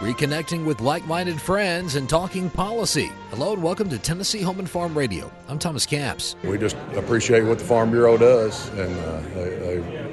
reconnecting with like minded friends and talking policy. Hello and welcome to Tennessee Home and Farm Radio. I'm Thomas Capps. We just appreciate what the Farm Bureau does, and uh, they, they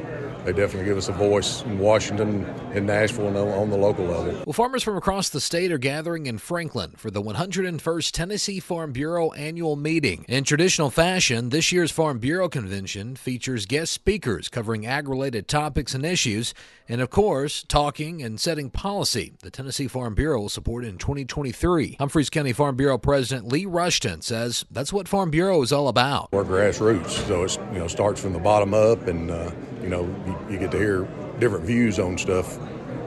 they definitely give us a voice in Washington, in Nashville, and on the local level. Well, farmers from across the state are gathering in Franklin for the 101st Tennessee Farm Bureau annual meeting. In traditional fashion, this year's Farm Bureau convention features guest speakers covering ag related topics and issues, and of course, talking and setting policy the Tennessee Farm Bureau will support in 2023. Humphreys County Farm Bureau President Lee Rushton says that's what Farm Bureau is all about. We're grassroots, so it you know starts from the bottom up, and uh, you know you, you, get to hear different views on stuff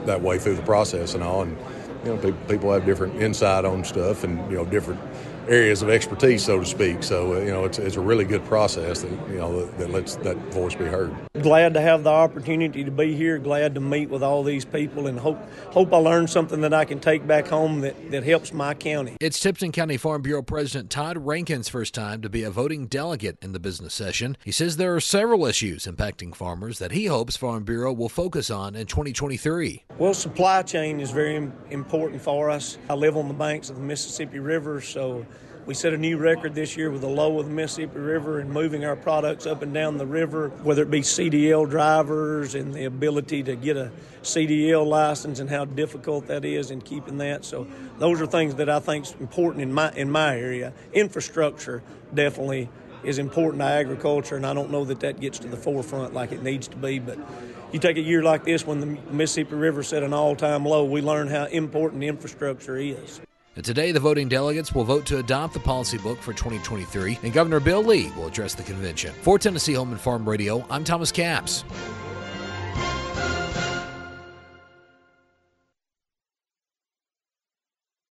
that way through the process and all, and you know people have different insight on stuff, and you know different areas of expertise, so to speak. So uh, you know, it's, it's a really good process that you know that, that lets that voice be heard. Glad to have the opportunity to be here. Glad to meet with all these people, and hope hope I learn something that I can take back home that, that helps my county. It's Tipton County Farm Bureau President Todd Rankin's first time to be a voting delegate in the business session. He says there are several issues impacting farmers that he hopes Farm Bureau will focus on in 2023. Well, supply chain is very important for us. I live on the banks of the Mississippi River, so we set a new record this year with the low of the Mississippi River and moving our products up and down the river, whether it be CDL drivers and the ability to get a CDL license and how difficult that is in keeping that. So those are things that I think is important in my in my area. Infrastructure definitely is important to agriculture, and I don't know that that gets to the forefront like it needs to be, but you take a year like this when the Mississippi River set an all-time low, we learn how important infrastructure is. Today, the voting delegates will vote to adopt the policy book for 2023, and Governor Bill Lee will address the convention. For Tennessee Home and Farm Radio, I'm Thomas Capps.